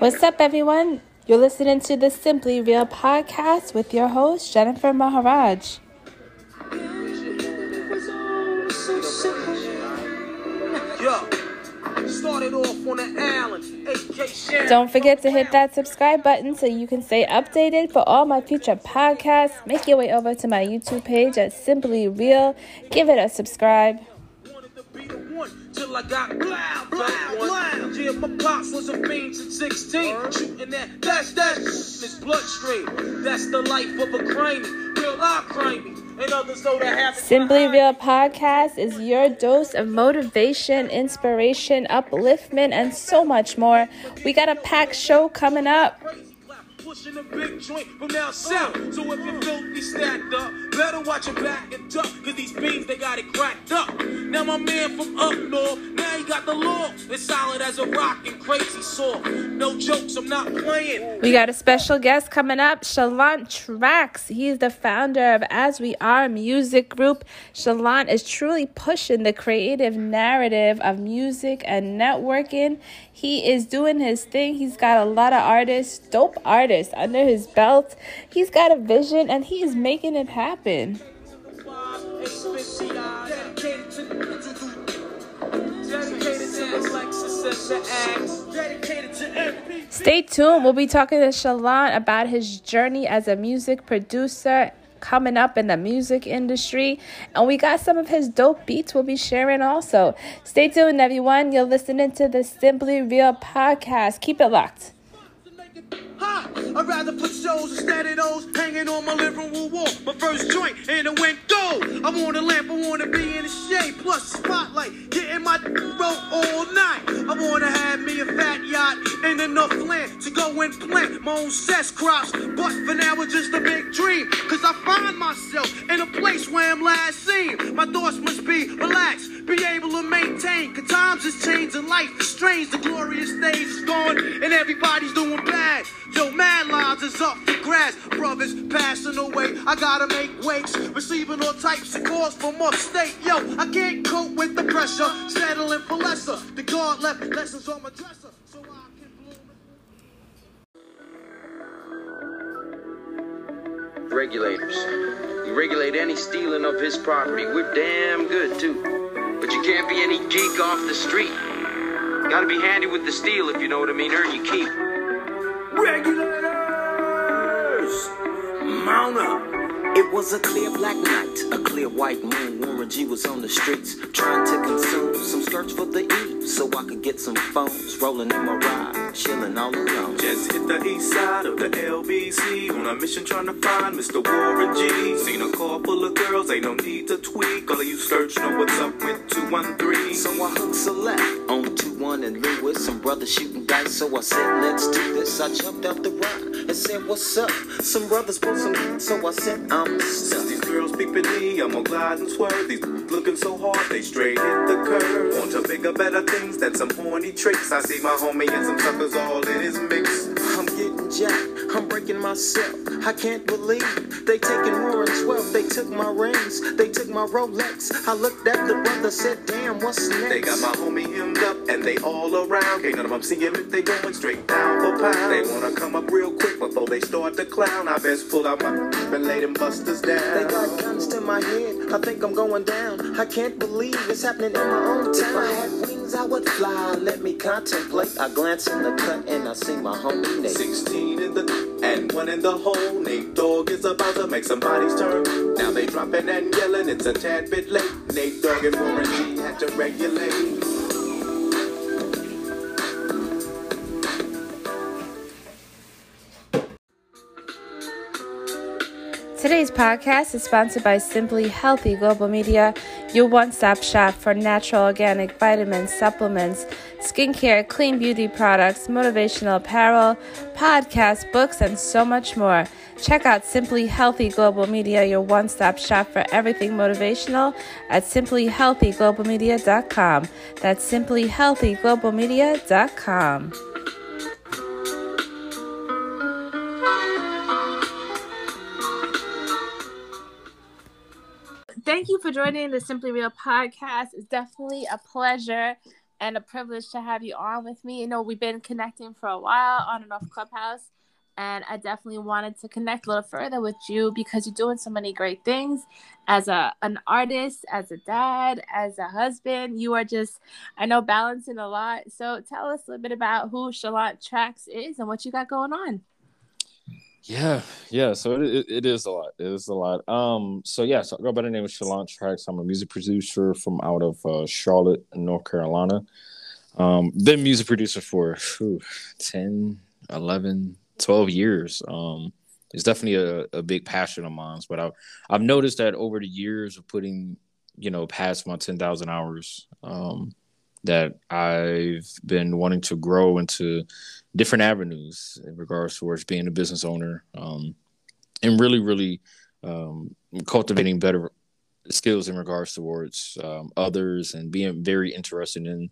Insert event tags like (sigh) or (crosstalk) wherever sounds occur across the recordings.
What's up, everyone? You're listening to the Simply Real podcast with your host, Jennifer Maharaj. Don't forget to hit that subscribe button so you can stay updated for all my future podcasts. Make your way over to my YouTube page at Simply Real. Give it a subscribe till I got blah, blah, blah. Yeah, my pops was a fiend since 16. Uh-huh. Shooting that, that's that in his bloodstream. That's the life of a crane. Real life crane. Simply Real Podcast is your dose of motivation, inspiration, upliftment, and so much more. We got a packed show coming up pushing a big joint from down south. So if you're filthy stacked up, better watch your back and duck, cause these beans, they got it cracked up. Now my man from up north, now he got the law. It's solid as a rock and crazy saw. No jokes, I'm not playing. We got a special guest coming up, Chalant Tracks. He's the founder of As We Are Music Group. Chalant is truly pushing the creative narrative of music and networking. He is doing his thing. He's got a lot of artists, dope artists under his belt. He's got a vision and he is making it happen. Stay tuned. We'll be talking to Chalant about his journey as a music producer coming up in the music industry. And we got some of his dope beats we'll be sharing also. Stay tuned, everyone. You're listening to the Simply Real podcast. Keep it locked. Ha! I'd rather put shows instead of those hanging on my living room wall. My first joint and it went gold. I want a lamp, I want to be in the shade, plus spotlight, getting my road all night. I want to have me a fat yacht and enough land to go and plant my own cess crops. But for now, it's just a big dream, cause I find myself in a place where I'm last seen. My thoughts must be relaxed, be able to maintain, cause times is changing, life is strange, the glorious days is gone, and everybody's doing bad. Yo, mad lives is up for grabs. Brothers passing away. I gotta make wakes. Receiving all types of calls from upstate. Yo, I can't cope with the pressure. Settling for lesser. The guard left lessons on my dresser. So I can bloom. Regulators. You regulate any stealing of his property. We're damn good, too. But you can't be any geek off the street. Gotta be handy with the steel, if you know what I mean. Earn your keep. Regulators! Mount up! It was a clear black night, a clear white moon. Warren G was on the streets, trying to consume some skirts for the E, so I could get some phones. Rolling in my ride, chilling all alone. Just hit the east side of the LBC on a mission trying to find Mr. Warren G. Seen a car full of girls, ain't no need to tweak. All of you search know what's up with 213. So I hooked select on 21 and Lewis. Some brothers shooting dice, so I said, let's do this. I jumped out the ride and said, what's up? Some brothers put some, so I said, I'm stuff. These girls peeping me, I'm gonna glide and swerve. These looking so hard, they straight hit the curve. Want to bigger, better things than some horny tricks. I see my homie and some suckers all in his mix. I'm getting jacked, I'm breaking myself. I can't believe they taking more than 12. They took my rings, they took my Rolex. I looked at the brother, said, damn, what's next? They got my homie hemmed up and they all around. Can't none of them see him if they going straight down for pound. They wanna come up real quick before they start to clown. I best pull out my (laughs) and lay them busters down. They got guns to my head, I think I'm going down. I can't believe it's happening in my own town. I would fly. Let me contemplate. I glance in the cut and I see my homie Nate. 16 in the and one in the hole. Nate Dogg is about to make somebody's turn. Now they dropping and yelling, it's a tad bit late. Nate Dogg and Warren G had to regulate. Today's podcast is sponsored by Simply Healthy Global Media, your one stop shop for natural organic vitamins, supplements, skincare, clean beauty products, motivational apparel, podcasts, books, and so much more. Check out Simply Healthy Global Media, your one stop shop for everything motivational at simplyhealthyglobalmedia.com. That's simplyhealthyglobalmedia.com. Thank you for joining the Simply Real podcast. It's definitely a pleasure and a privilege to have you on with me. You know, we've been connecting for a while on and off Clubhouse, and I definitely wanted to connect a little further with you because you're doing so many great things as a an artist, as a dad, as a husband. You are just, I know, balancing a lot. So tell us a little bit about who Chalant Tracks is and what you got going on. Yeah, yeah. So it, it, is a lot. It is a lot. Um. So yeah. So I go by the name of Chalant Tracks. I'm a music producer from out of uh, Charlotte, North Carolina. Um. Been music producer for whew, 10, 11, 12 years. Um. It's definitely a, a big passion of mine. But I've I've noticed that over the years of putting, you know, past my ten thousand hours, um, that I've been wanting to grow into different avenues in regards towards being a business owner um, and really, really um, cultivating better skills in regards towards um, others and being very interested in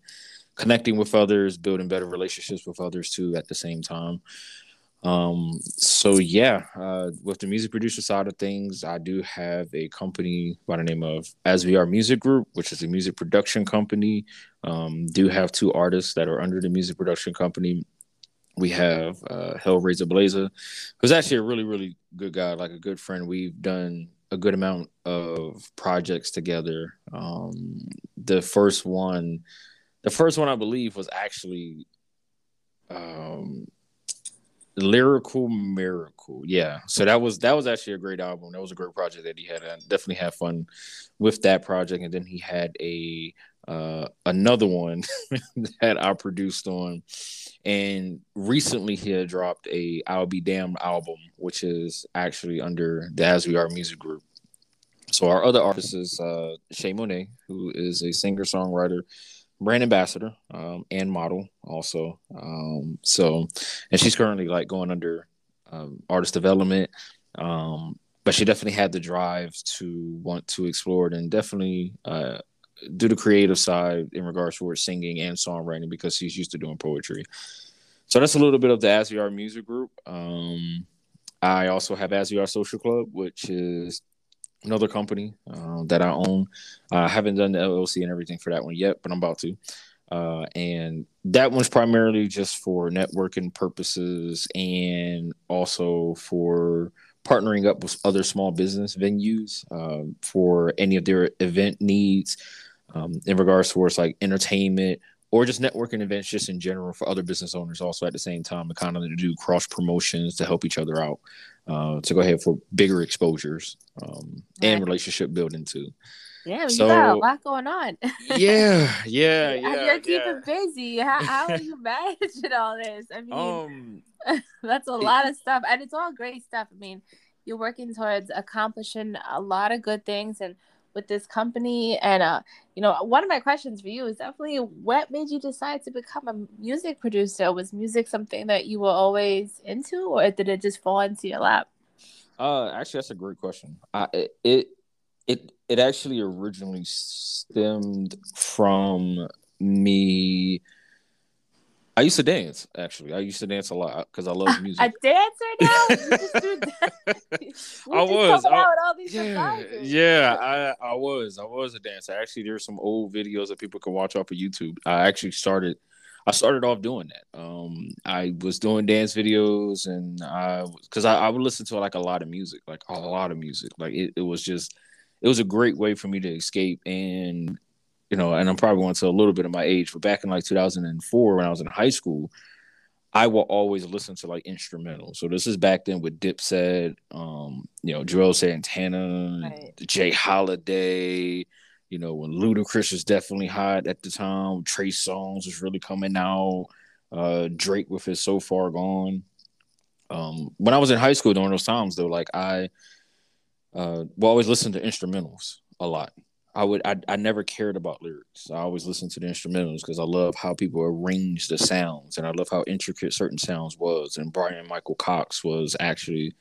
connecting with others, building better relationships with others too at the same time. Um, so yeah, uh, with the music producer side of things, I do have a company by the name of As We Are Music Group, which is a music production company. Um, do have two artists that are under the music production company. We have uh, Hellraiser Blazer, who's actually a really, really good guy, like a good friend. We've done a good amount of projects together. Um, the first one, the first one I believe was actually um lyrical miracle. Yeah. So that was that was actually a great album. That was a great project that he had. I definitely had fun with that project. And then he had a uh another one (laughs) that i produced on. And recently he had dropped a i'll be damned album which is actually under the as we are music group. So our other artist is uh shay monet who is a singer songwriter brand ambassador um, and model also. Um, so, and she's currently like going under um, artist development. Um, but she definitely had the drive to want to explore it and definitely uh, do the creative side in regards towards singing and songwriting because she's used to doing poetry. So that's a little bit of the As We Are music group. Um, I also have As We Are Social Club, which is another company uh, that I own. I uh, haven't done the LLC and everything for that one yet, but I'm about to. Uh, and that one's primarily just for networking purposes and also for partnering up with other small business venues um, for any of their event needs um, in regards towards like entertainment or just networking events just in general for other business owners also at the same time to kind of do cross promotions to help each other out uh, to go ahead for bigger exposures um, right. and relationship building too. Yeah, so, you got a lot going on. yeah, (laughs) yeah, yeah. You're keeping yeah. busy. How, how are you (laughs) managing all this? I mean, um, (laughs) that's a lot of stuff, and it's all great stuff. I mean, you're working towards accomplishing a lot of good things, and with this company, and uh, you know, one of my questions for you is definitely what made you decide to become a music producer? Was music something that you were always into, or did it just fall into your lap? Uh, actually, that's a great question. I, it, it it it actually originally stemmed from me. I used to dance. Actually, I used to dance a lot because I love (laughs) music. A dancer now? (laughs) (laughs) I was. I, yeah, yeah. I I was. I was a dancer. Actually, there's some old videos that people can watch off of YouTube. I actually started. I started off doing that. Um, I was doing dance videos, and I because I, I would listen to like a lot of music, like a lot of music. Like it, it was just it was a great way for me to escape and you know and i'm probably going to a little bit of my age but back in like 2004 when i was in high school i will always listen to like instrumental so this is back then with dipset um you know Juelz Santana right. J. Holiday you know when ludacris was definitely hot at the time Trey Songz was really coming out uh drake with his so far gone um when i was in high school during those times though like i uh, will always listen to instrumentals a lot. I would I, I never cared about lyrics. I always listened to the instrumentals because I love how people arrange the sounds and I love how intricate certain sounds was. And Bryan-Michael Cox was actually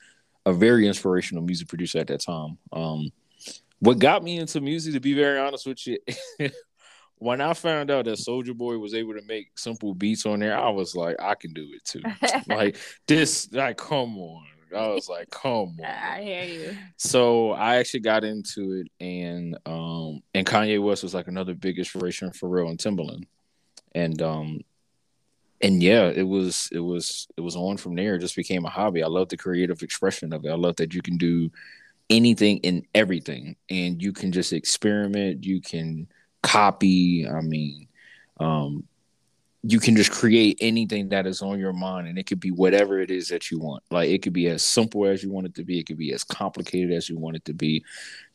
a very inspirational music producer at that time. Um, what got me into music, to be very honest with you, (laughs) when I found out that Soulja Boy was able to make simple beats on there, I was like, I can do it too. (laughs) like this, like, come on. I was like, come (laughs) on. I hear you. So I actually got into it and um and Kanye West was like another big inspiration for real and Timbaland. and um and yeah, it was it was it was on from there. It just became a hobby. I love the creative expression of it. I love that you can do anything and everything, and you can just experiment. You can copy. I mean, um, you can just create anything that is on your mind, and it could be whatever it is that you want. Like it could be as simple as you want it to be. It could be as complicated as you want it to be.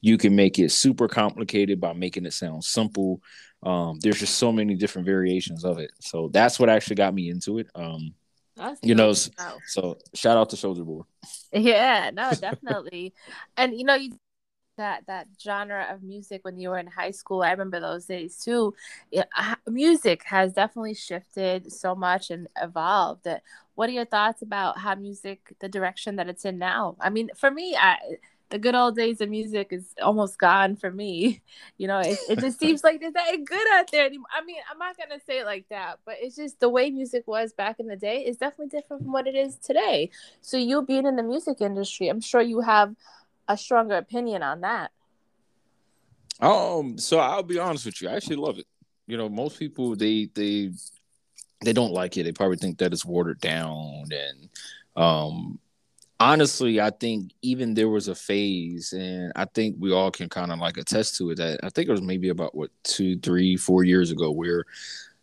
You can make it super complicated by making it sound simple um, there's just so many different variations of it. So that's what actually got me into it. Um, that's you know, so, so shout out to Soulja Boy. Yeah, no, definitely. and you know, you that that genre of music when you were in high school. I remember those days too. It, uh, music has definitely shifted so much and evolved. What are your thoughts about how music, the direction that it's in now? I mean, for me, I the good old days of music is almost gone for me. (laughs) You know, it, it just (laughs) seems like there's that good out there anymore. I mean, I'm not gonna say it like that, but it's just the way music was back in the day is definitely different from what it is today. So you being in the music industry, I'm sure you have a stronger opinion on that. Um, so I'll be honest with you, I actually love it. You know, most people they they they don't like it. They probably think that it's watered down and um honestly, I think even there was a phase, and I think we all can kind of like attest to it. That I think it was maybe about what two, three, four years ago, where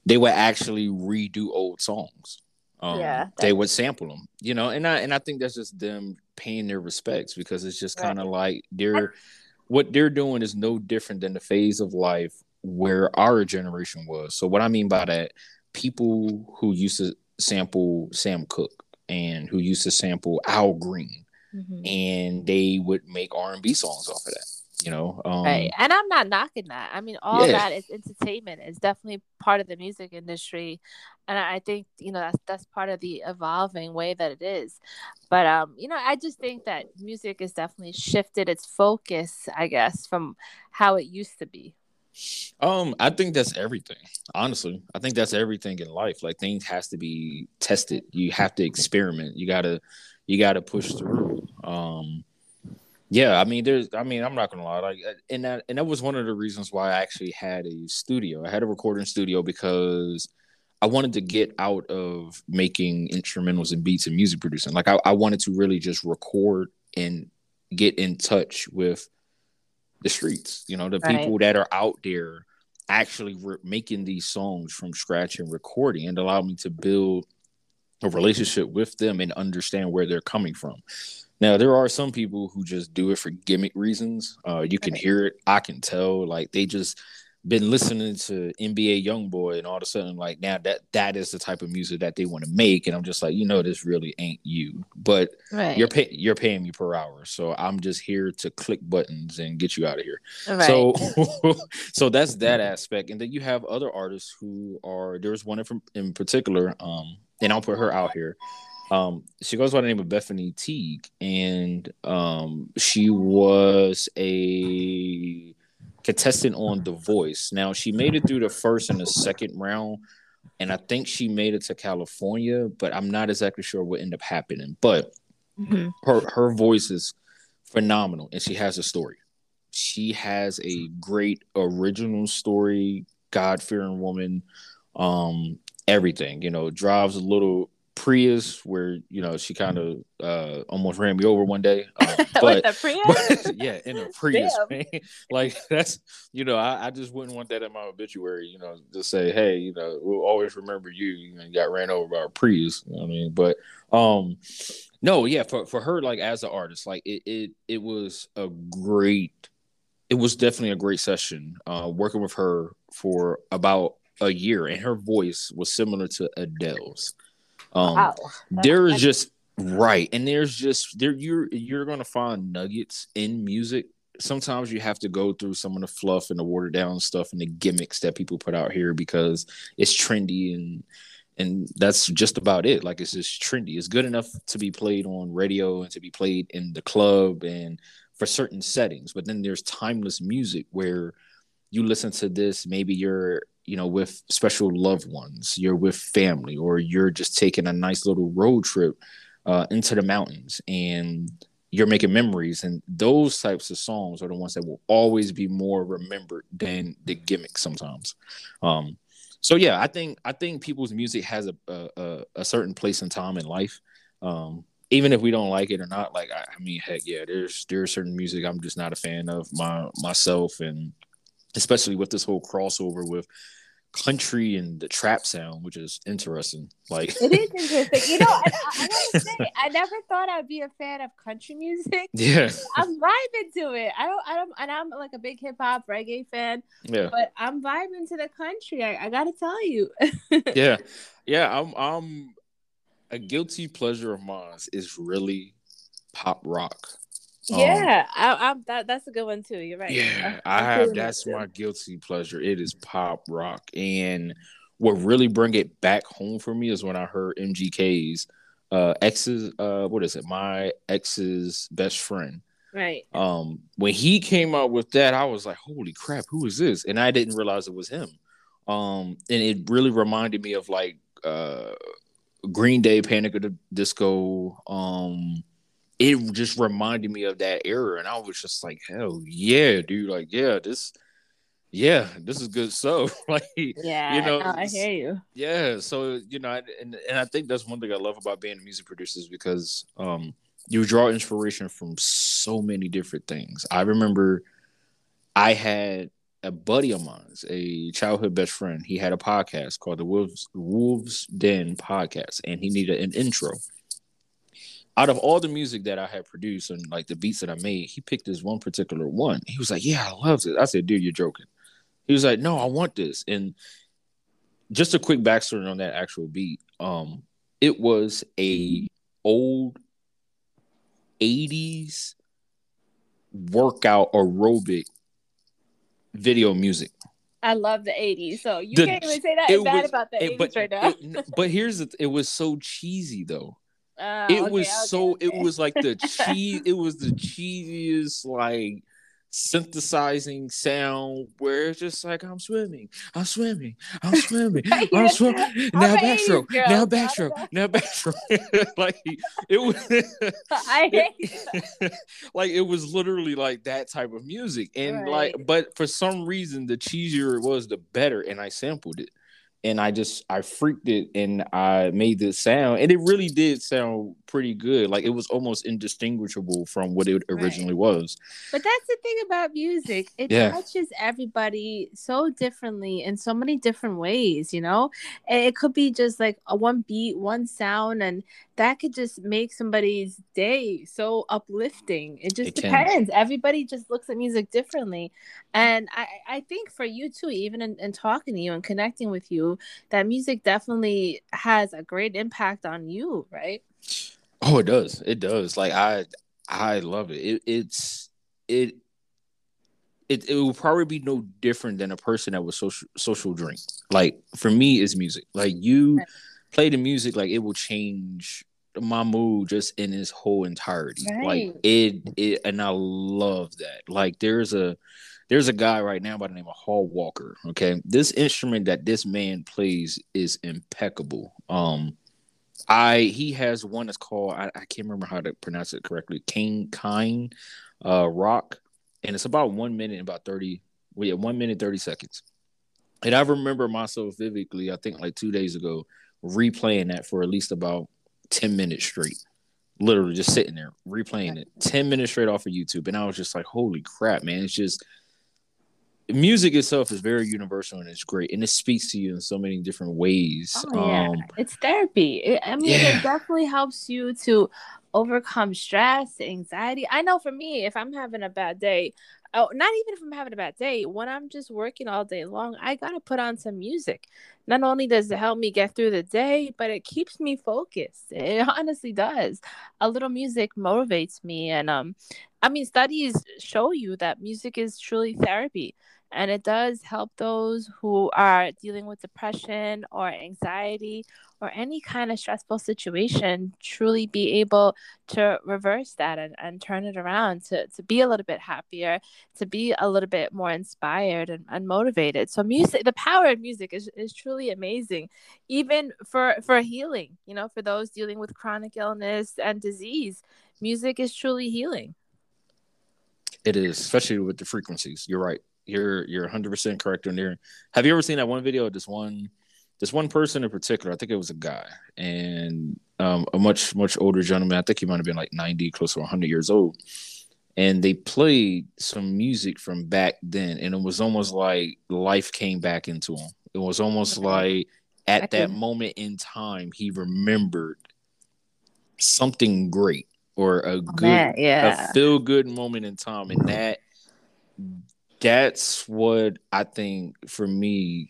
they would actually redo old songs. Um, yeah, they would sample them, you know, and I and I think that's just them paying their respects because it's just kind of right. like they're what they're doing is no different than the phase of life where our generation was. So what I mean by that, people who used to sample Sam Cooke, and who used to sample Al Green, mm-hmm. and they would make R and B songs off of that. You know, um, right? And I'm not knocking that. I mean, all yeah. that is entertainment. It's definitely part of the music industry, and I think you know that's that's part of the evolving way that it is. But um, you know, I just think that music has definitely shifted its focus, I guess, from how it used to be. Um, I think that's everything. Honestly, I think that's everything in life. Like things has to be tested. You have to experiment. You gotta, you gotta push through. Um, yeah, I mean, there's, I mean, I'm not gonna lie, like, uh, and that, and that was one of the reasons why I actually had a studio. I had a recording studio because I wanted to get out of making instrumentals and beats and music producing. Like, I, I wanted to really just record and get in touch with the streets, you know, the right. people that are out there actually re- making these songs from scratch and recording and allow me to build a relationship with them and understand where they're coming from. Now, there are some people who just do it for gimmick reasons. Uh, you can hear it, I can tell. Like they just been listening to NBA YoungBoy, and all of a sudden, like now that that is the type of music that they want to make, and I'm just like, you know, this really ain't you. But right. you're pay- you're paying me per hour, so I'm just here to click buttons and get you out of here. Right. So, (laughs) so that's that aspect, and then you have other artists who are. There's one in, in particular, um, and I'll put her out here. Um, she goes by the name of Bethany Teague, and um, she was a contestant on The Voice. Now she made it through the first and the second round, and I think she made it to California, but I'm not exactly sure what ended up happening. But mm-hmm. her her voice is phenomenal, and she has a story. She has a great original story, God fearing woman, um, everything. You know, drives a little Prius where you know she kind of uh, almost ran me over one day. Um, (laughs) but, (laughs) but, yeah, in a Prius, man. (laughs) Like that's you know I, I, just wouldn't want that in my obituary. You know, to say hey, you know we'll always remember you. You, know, you got ran over by a Prius. You know I mean, but um, no, yeah, for for her like as an artist, like it it it was a great. It was definitely a great session. Uh, working with her for about a year, and her voice was similar to Adele's. Um, wow. There's just right, and there's just there you're you're gonna find nuggets in music. Sometimes you have to go through some of the fluff and the watered down stuff and the gimmicks that people put out here because it's trendy and and that's just about it. Like it's just trendy. It's good enough to be played on radio and to be played in the club and for certain settings. But then there's timeless music where you listen to this, maybe you're you know with special loved ones you're with family or you're just taking a nice little road trip uh, into the mountains and you're making memories and those types of songs are the ones that will always be more remembered than the gimmick sometimes um so yeah, I think I think people's music has a a, a certain place and time in life. Um, even if we don't like it or not, like I, I mean, heck yeah, there's there's certain music I'm just not a fan of my myself, and especially with this whole crossover with country and the trap sound, which is interesting. Like it is interesting. You know, I, I, (laughs) say I never thought I'd be a fan of country music. Yeah, I'm vibing to it. I don't, I don't, and I'm like a big hip hop reggae fan. Yeah, but I'm vibing to the country. I, I gotta tell you. (laughs) yeah, yeah. I'm, I'm a guilty pleasure of mine is really pop rock. Um, yeah, um, I, am that, that's a good one too. You're right. Yeah, I, I have. That's my guilty pleasure. It is pop rock, and what really bring it back home for me is when I heard MGK's uh, ex's. Uh, what is it? My ex's best friend. Right. Um, when he came out with that, I was like, "Holy crap, who is this?" And I didn't realize it was him. Um, and it really reminded me of like uh, Green Day, Panic at the Disco. Um, it just reminded me of that era, and I was just like, hell yeah, dude, like yeah, this, yeah, this is good stuff. (laughs) like, yeah, you know, I hear you. Yeah, so you know, and and I think that's one thing I love about being a music producer is because um, you draw inspiration from so many different things. I remember I had a buddy of mine's, a childhood best friend. He had a podcast called the Wolves Wolves Den podcast, and he needed an intro out of all the music that I had produced and like the beats that I made, he picked this one particular one. He was like, "Yeah, I love it." I said, "Dude, you're joking." He was like, "No, I want this." And just a quick backstory on that actual beat. Um, it was a old '80s workout aerobic video music. I love the 80s. So you the, can't even say that bad was, about the it, 80s but, right now. It, but here's the, it was so cheesy though. Uh, it okay, was okay, so okay. it was like the cheese it was the (laughs) cheesiest like synthesizing sound where it's just like I'm swimming, I'm swimming, I'm (laughs) swimming, I'm swimming. Now backstroke, now backstroke, now backstroke. (laughs) like it was I hate like it was literally like that type of music. And right. like but for some reason the cheesier it was the better and I sampled it and I just I freaked it and I made this sound and it really did sound pretty good. Like it was almost indistinguishable from what it originally right. was. But that's the thing about music. It yeah. touches everybody so differently in so many different ways, you know? And it could be just like a one beat, one sound and that could just make somebody's day so uplifting. It just it depends. Can. Everybody just looks at music differently. And I, I think for you too, even in, in talking to you and connecting with you, that music definitely has a great impact on you, right? Oh, it does. It does. Like I I love it. it it's it it, it will probably be no different than a person that was social social drink. Like for me, is music. Like you right. play the music, like it will change my mood just in its whole entirety. Right. Like it, it, and I love that. Like there's a there's a guy right now by the name of Hall Walker. Okay, this instrument that this man plays is impeccable. Um, I he has one that's called I, I can't remember how to pronounce it correctly. King Kine, uh, rock, and it's about one minute and about thirty. We well, yeah, one minute thirty seconds. And I remember myself vividly. I think like two days ago, replaying that for at least about 10 minutes straight. Literally just sitting there replaying it 10 minutes straight off of YouTube. And I was just like, holy crap, man. It's just music itself is very universal and it's great. And it speaks to you in so many different ways. Oh, yeah. Um, it's therapy. I mean, yeah. it definitely helps you to overcome stress, anxiety. I know for me, if I'm having a bad day, oh, not even if I'm having a bad day, when I'm just working all day long, I gotta put on some music. Not only does it help me get through the day, but it keeps me focused. It (laughs) honestly does. A little music motivates me, and um, I mean, studies show you that music is truly therapy and it does help those who are dealing with depression or anxiety or any kind of stressful situation truly be able to reverse that and, and turn it around to, to be a little bit happier to be a little bit more inspired and, and motivated. So music the power of music is, is truly amazing even for for healing you know for those dealing with chronic illness and disease music is truly healing. It is especially with the frequencies you're right You're you're 100 percent correct on there. Have you ever seen that one video of this one this one person in particular? I think it was a guy and um, a much much older gentleman. I think he might have been like 90, close to 100 years old. And they played some music from back then, and it was almost like life came back into him. It was almost like at that moment in time, he remembered something great or a good, man, yeah. a feel good moment in time, and that that's what I think for me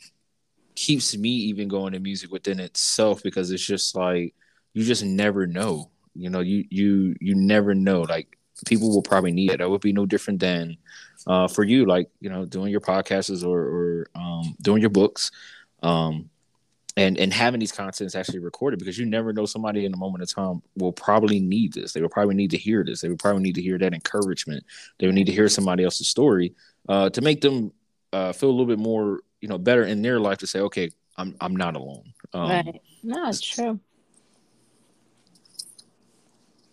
keeps me even going to music within itself because it's just like you just never know. You know, you you you never know. Like people will probably need it. That would be no different than uh, for you, like you know, doing your podcasts or or um, doing your books. Um, and and having these contents actually recorded because you never know somebody in a moment of time will probably need this they will probably need to hear this they will probably need to hear that encouragement they will need to hear somebody else's story uh, to make them uh, feel a little bit more you know better in their life to say okay i'm i'm not alone um, right no it's true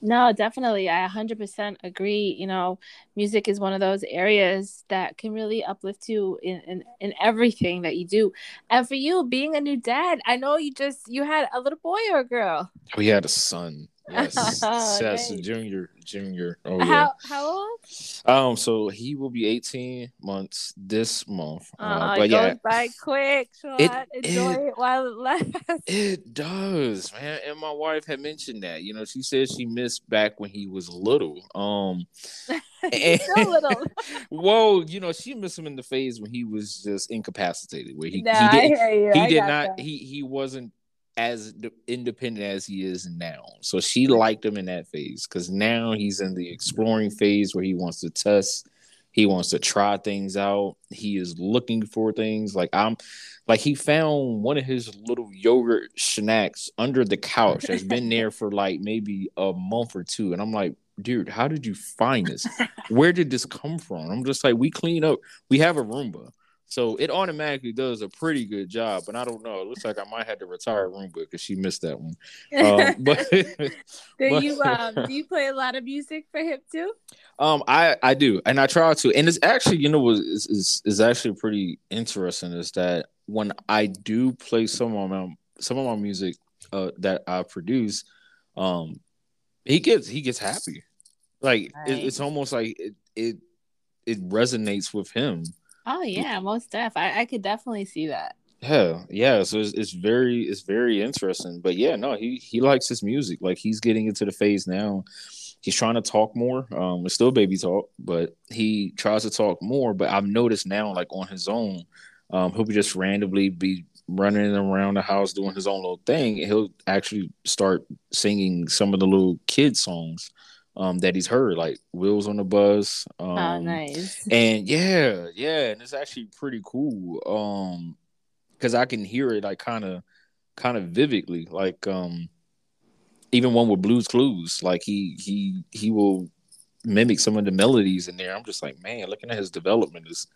no, definitely. I 100% agree. You know, music is one of those areas that can really uplift you in, in, in everything that you do. And for you, being a new dad, I know you just, you had a little boy or a girl? We had a son. Yes, (laughs) Seth. Junior, Junior. Oh yeah. How, how old? Um, so he will be 18 months this month. Uh, it but yeah, goes by quick, Sean. It- Enjoy it- it, while it lasts. (laughs) it does, man. And my wife had mentioned that. You know, she said she missed back when he was little. Um, (laughs) still little. well, you know, she missed him in the phase when he was just incapacitated, where he Nah, he I did hear you. he I did not that. he he wasn't as independent as he is now. So she liked him in that phase because now he's in the exploring phase where he wants to test, he wants to try things out. He is looking for things like I'm like he found one of his little yogurt snacks under the couch that's been (laughs) there for like maybe a month or two. And I'm like, dude, how did you find this? Where did this come from? I'm just like, we clean up, we have a Roomba. So it automatically does a pretty good job, but I don't know. It looks like I might have to retire Roomba because she missed that one. Um, (laughs) but do you (laughs) um do you play a lot of music for him too? um, I I do, and I try to, and it's actually you know what is is is actually pretty interesting is that when I do play some of my some of my music uh, that I produce, um, he gets he gets happy, like it, it's almost like it it it resonates with him. Oh yeah, most def. I, I could definitely see that. Yeah, yeah. So it's, it's very it's very interesting. But yeah, no, he he likes his music. Like he's getting into the phase now. He's trying to talk more. Um, it's still baby talk, but he tries to talk more. But I've noticed now, like on his own, um, he'll be just randomly be running around the house doing his own little thing, he'll actually start singing some of the little kid songs um, that he's heard, like "Wheels on the Bus." Um, oh nice. and yeah, yeah, and it's actually pretty cool. Um, because I can hear it like kind of, kind of vividly. Like um, even one with Blues Clues, like he he he will mimic some of the melodies in there. I'm just like, man, looking at his development is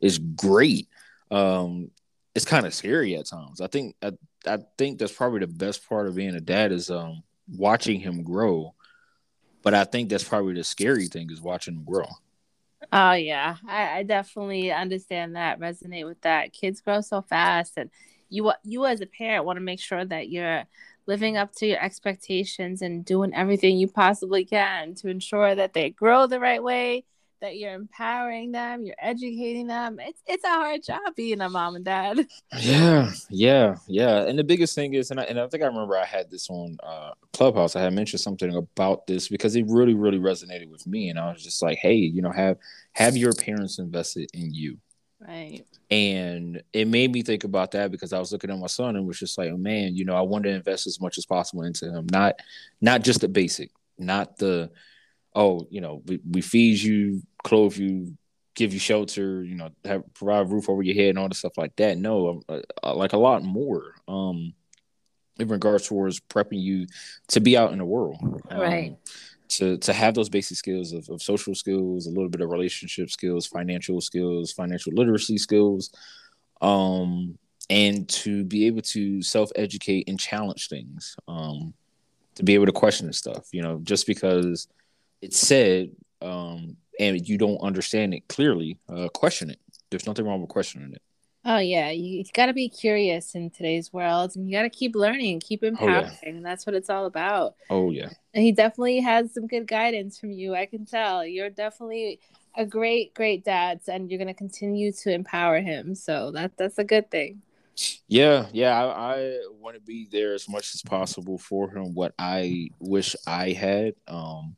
is great. Um, it's kind of scary at times. I think I, I think that's probably the best part of being a dad is um watching him grow. But I think that's probably the scary thing is watching them grow. Oh yeah, I, I definitely understand that, resonate with that. Kids grow so fast, and you you as a parent want to make sure that you're living up to your expectations and doing everything you possibly can to ensure that they grow the right way, that you're empowering them, you're educating them. It's it's a hard job being a mom and dad. (laughs) Yeah, yeah, yeah. And the biggest thing is, and I, and I think I remember I had this on uh, Clubhouse. I had mentioned something about this because it really, really resonated with me. And I was just like, hey, you know, have have your parents invested in you. Right. And it made me think about that because I was looking at my son and was just like, oh, man, you know, I want to invest as much as possible into him. Not not just the basic, not the oh, you know, we, we feed you, clothe you, give you shelter, you know, have provide a roof over your head and all the stuff like that. No, uh, uh, like a lot more. Um, in regards towards prepping you to be out in the world, um, Right. To to have those basic skills of, of social skills, a little bit of relationship skills, financial skills, financial literacy skills, um, and to be able to self educate and challenge things, um, to be able to question stuff. You know, just because it's said um, and you don't understand it clearly, uh, question it. there's nothing wrong with questioning it. Oh yeah, you, got to be curious in today's world, and you got to keep learning, keep empowering. Oh, yeah. that's what it's all about. Oh yeah. And he definitely has some good guidance from you. I can tell you're definitely a great, great dad, and you're gonna continue to empower him. So that that's a good thing. Yeah, yeah. I, I want to be there as much as possible for him. What I wish I had. Um,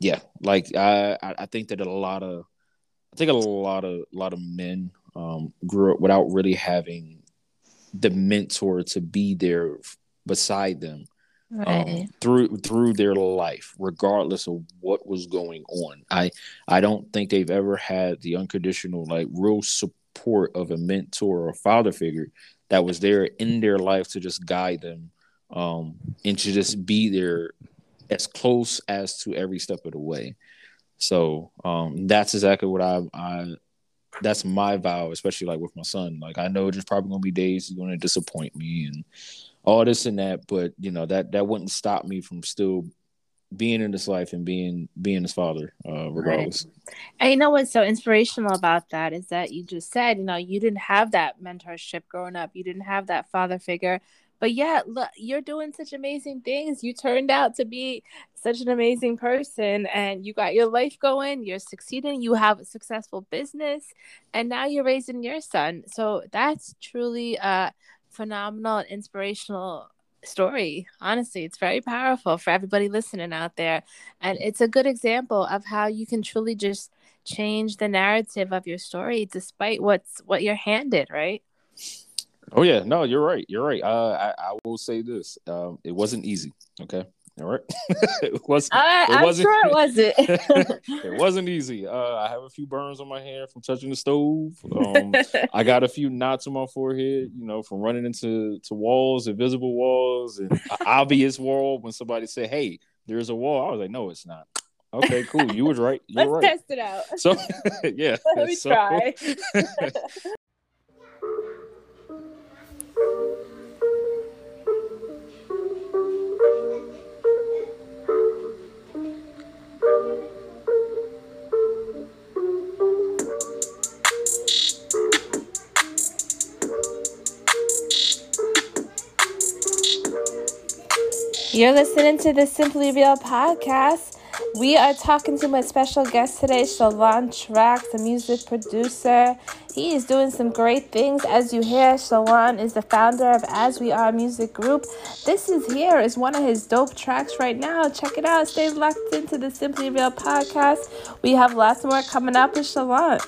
yeah, like I, I think that a lot of, I think a lot of, a lot of men um grew up without really having the mentor to be there beside them um, through through their life, regardless of what was going on. I I don't think they've ever had the unconditional, like real support of a mentor or a father figure that was there in their life to just guide them um, and to just be there as close as to every step of the way. So um, that's exactly what I, I that's my vow, especially like with my son. Like I know there's probably gonna be days he's gonna disappoint me and all this and that, but you know that that wouldn't stop me from still being in this life and being being his father, uh, regardless. Right. And you know what's so inspirational about that is that you just said, you know, you didn't have that mentorship growing up, you didn't have that father figure, but yeah, look, you're doing such amazing things. You turned out to be such an amazing person, and you got your life going. You're succeeding. You have a successful business, and now you're raising your son. So that's truly a phenomenal and inspirational story. Honestly, it's very powerful for everybody listening out there. And it's a good example of how you can truly just change the narrative of your story despite what's what you're handed, right? Oh yeah, no, you're right. You're right. Uh, I, I will say this. Um, it wasn't easy. Okay. All right. (laughs) it wasn't. Uh, it I'm wasn't, sure it (laughs) wasn't. (laughs) it wasn't easy. Uh, I have a few burns on my hand from touching the stove. Um, I got a few knots on my forehead, you know, from running into to walls, invisible walls, and obvious wall. When somebody said, "Hey, there's a wall," I was like, "No, it's not." Okay, cool. You was right. You're Let's right. test it out. So, yeah. Let me so- try. You're listening to the Simply Real podcast. We are talking to my special guest today, Chalant Track, the music producer. He is doing some great things. As you hear, Chalant is the founder of As We Are Music Group. This is here is one of his dope tracks right now. Check it out. Stay locked into the Simply Real podcast. We have lots more coming up with Chalant.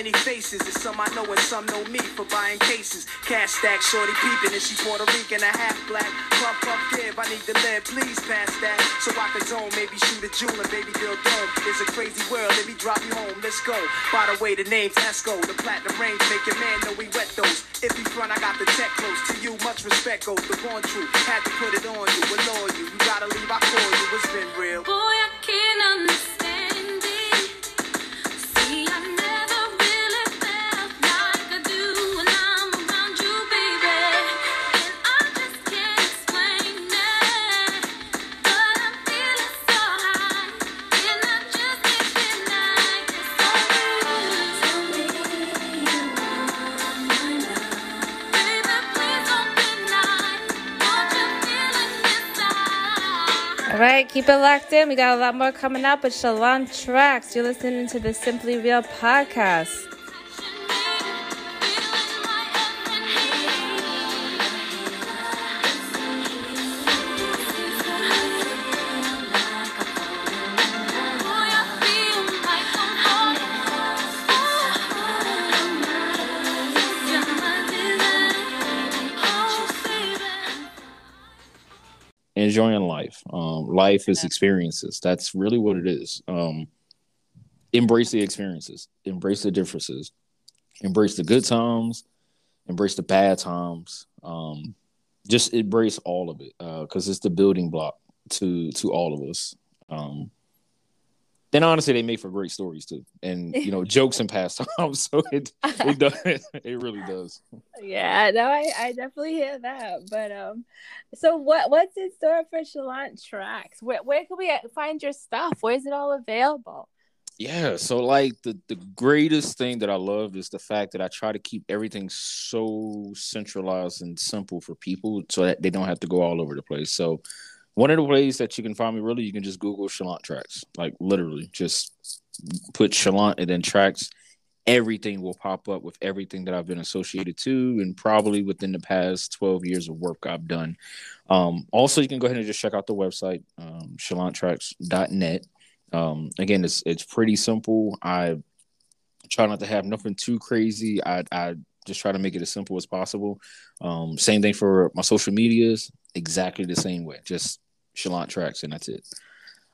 Many faces, and some I know and some know me for buying cases. Cash stack, shorty peeping, and she Puerto Rican, a half black. Puff, puff, give, I need the lead, please pass that. So I can zone, maybe shoot a jewel and baby girl dome. It's a crazy world, let me drop you home, let's go. By the way, the name's Esco, the platinum range, make your man know we wet those. If he front, I got the tech close. To you, much respect goes, the born truth. Had to put it on you, allure you. You gotta leave, I call you, it's been real. Boy, I can't understand keep it locked in. We got a lot more coming up with Chalant Tracks. You're listening to the Simply Real podcast. Life. Um, life is experiences. That's really what it is. Um, embrace the experiences, embrace the differences, embrace the good times, embrace the bad times. Um, just embrace all of it because it's the building block to to all of us. Um, then honestly, they make for great stories too, and you know jokes and pastimes. (laughs) So it it does (laughs) it really does. Yeah, no, I, I definitely hear that. But um, so what what's in store for Chalant Tracks? Where where can we find your stuff? Where is it all available? Yeah, so like the the greatest thing that I love is the fact that I try to keep everything so centralized and simple for people so that they don't have to go all over the place. So one of the ways that you can find me really you can just Google Chalant tracks. Like literally just put Chalant and then tracks. Everything will pop up with everything that I've been associated to and probably within the past 12 years of work I've done. Um, also, you can go ahead and just check out the website, um, chalanttracks.net. Um, again, it's it's pretty simple. I try not to have nothing too crazy. I I just try to make it as simple as possible. Um, same thing for my social medias, exactly the same way. Just Chalant tracks, and that's it.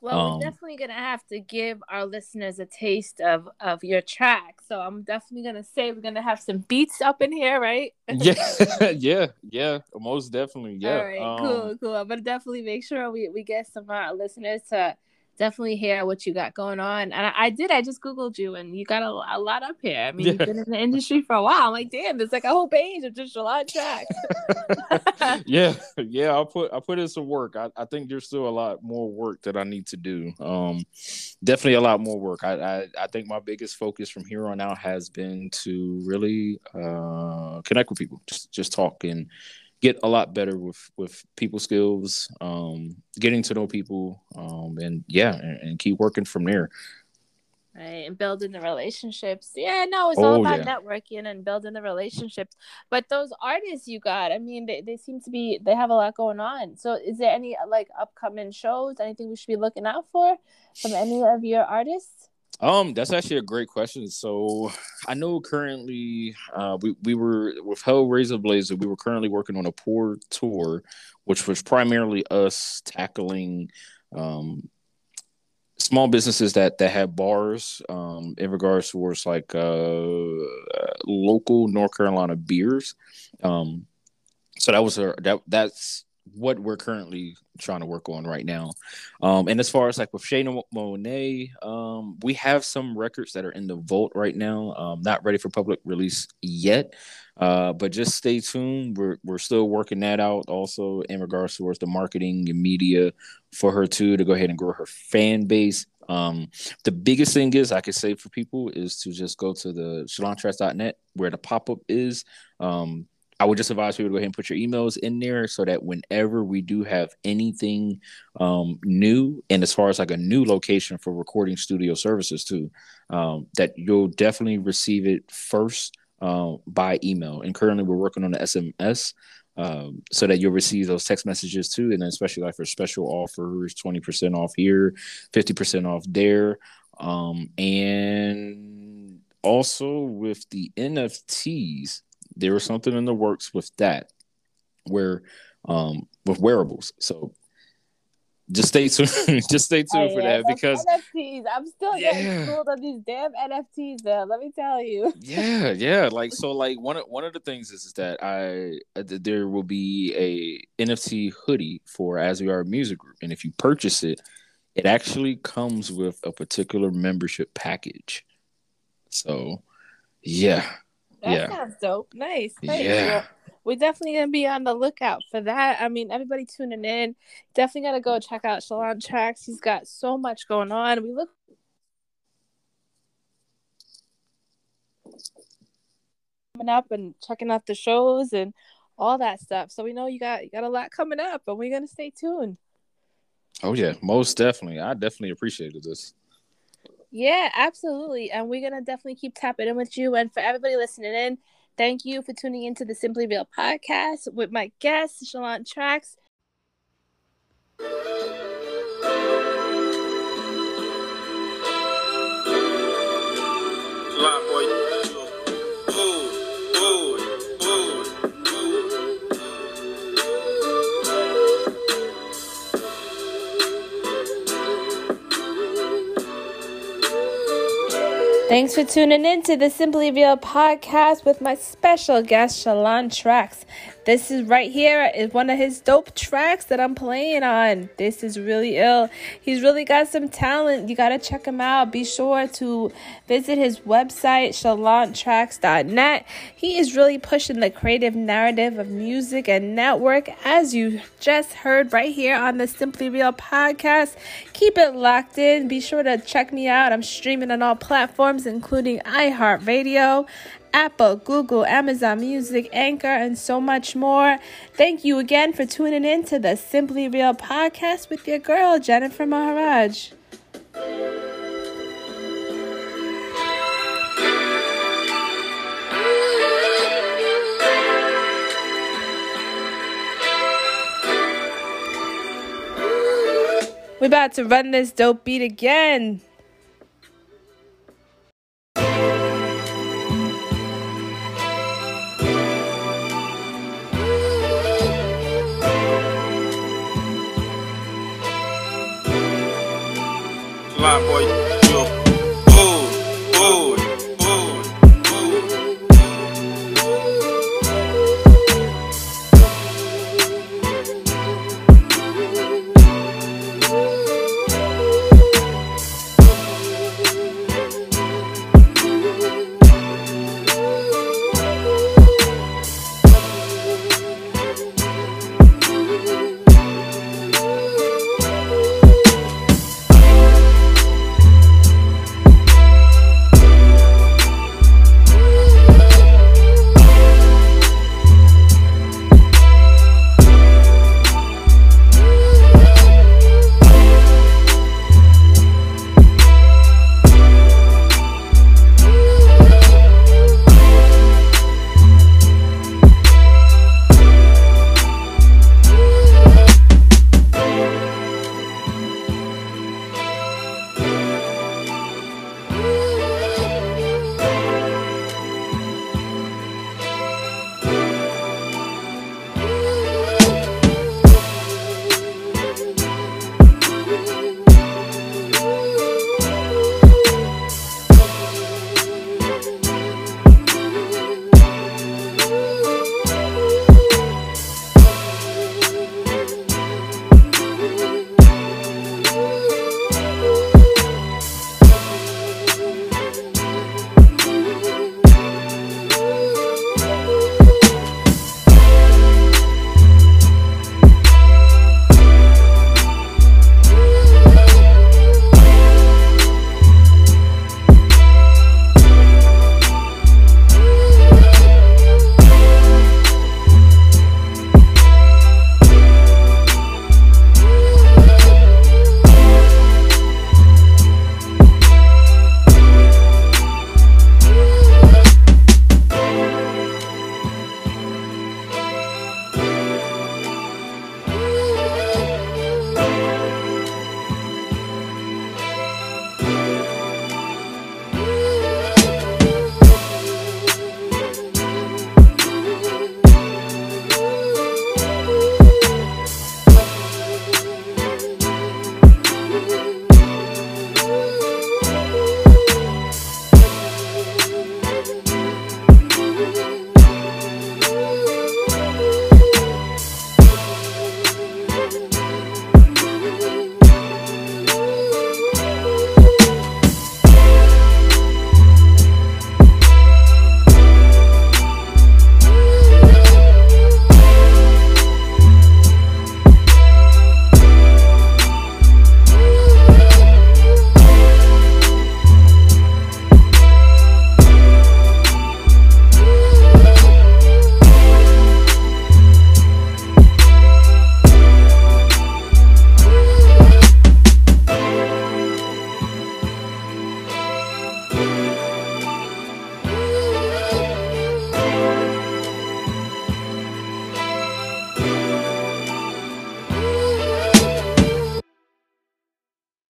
Well, Um, we're definitely gonna have to give our listeners a taste of of your track. So I'm definitely gonna say we're gonna have some beats up in here, right? (laughs) Yeah, (laughs) yeah, yeah, most definitely. Yeah. All right, Um, cool, cool. I'm gonna definitely make sure we, we get some of our listeners to definitely hear what you got going on. And I, I did. I just googled you, and you got a, a lot up here. I mean, you've been in the industry for a while. I'm like, damn, there's like a whole page of just a lot of tracks. (laughs) (laughs) yeah, yeah, I'll put I put in some work. I, I think there's still a lot more work that I need to do. Um definitely a lot more work. I, I I think my biggest focus from here on out has been to really uh connect with people. Just just talk and get a lot better with with people skills, um getting to know people, um and yeah, and, and keep working from there. right and building the relationships yeah no it's all Oh, about yeah. networking and building the relationships but those artists you got i mean they, they seem to be they have a lot going on so is there any like upcoming shows anything we should be looking out for from any of your artists Um, that's actually a great question. So I know currently uh we, we were with Hellraiser Blazer, we were currently working on a pour tour, which was primarily us tackling um small businesses that that have bars um in regards towards like uh local North Carolina beers. Um so that was a that that's what we're currently trying to work on right now. Um, and as far as like with Shayna Monet, um, we have some records that are in the vault right now, um, not ready for public release yet. Uh, but just stay tuned. We're we're still working that out. Also, in regards towards the marketing and media for her too, to go ahead and grow her fan base. Um, the biggest thing is I could say for people is to just go to the chalanttracks.net where the pop up is. Um, I would just advise people to go ahead and put your emails in there so that whenever we do have anything um, new, and as far as like a new location for recording studio services too, um, that you'll definitely receive it first uh, by email. And currently, we're working on the SMS. Um, so that you'll receive those text messages too, and then especially like for special offers, twenty percent off here, fifty percent off there, um, and also with the NFTs, there was something in the works with that, where um with wearables. So just stay tuned. (laughs) just stay tuned for that because NFTs. I'm still getting Yeah. schooled on these damn NFTs. Though. Let me tell you. yeah, yeah. Like so, like one of one of the things is, is that I uh, there will be a NFT hoodie for As We Are Music Group, and if you purchase it, it actually comes with a particular membership package. So, yeah, That Yeah. sounds dope. Nice. Yeah. We're definitely gonna be on the lookout for that. I mean, everybody tuning in, definitely gotta go check out Chalant Tracks. He's got so much going on. We look coming up and checking out the shows and all that stuff. So we know you got you got a lot coming up, and we're gonna stay tuned. oh yeah, most definitely. I definitely appreciated this. Yeah, absolutely. And we're gonna definitely keep tapping in with you. And for everybody listening in, thank you for tuning into the Simply Real podcast with my guest, Chalant Tracks. Thanks for tuning in to the Simply Real podcast with my special guest, Chalant Tracks. This is right here is one of his dope tracks that I'm playing on. This is really ill. He's really got some talent. You gotta check him out. Be sure to visit his website, chalanttracks.net. He is really pushing the creative narrative of music and network, as you just heard right here on the Simply Real podcast. Keep it locked in. Be sure to check me out. I'm streaming on all platforms, including iHeartRadio. Apple, Google, Amazon Music, Anchor, and so much more. Thank you again for tuning in to the Simply Real podcast with your girl, Jennifer Maharaj. We're about to run this dope beat again. Fly boy.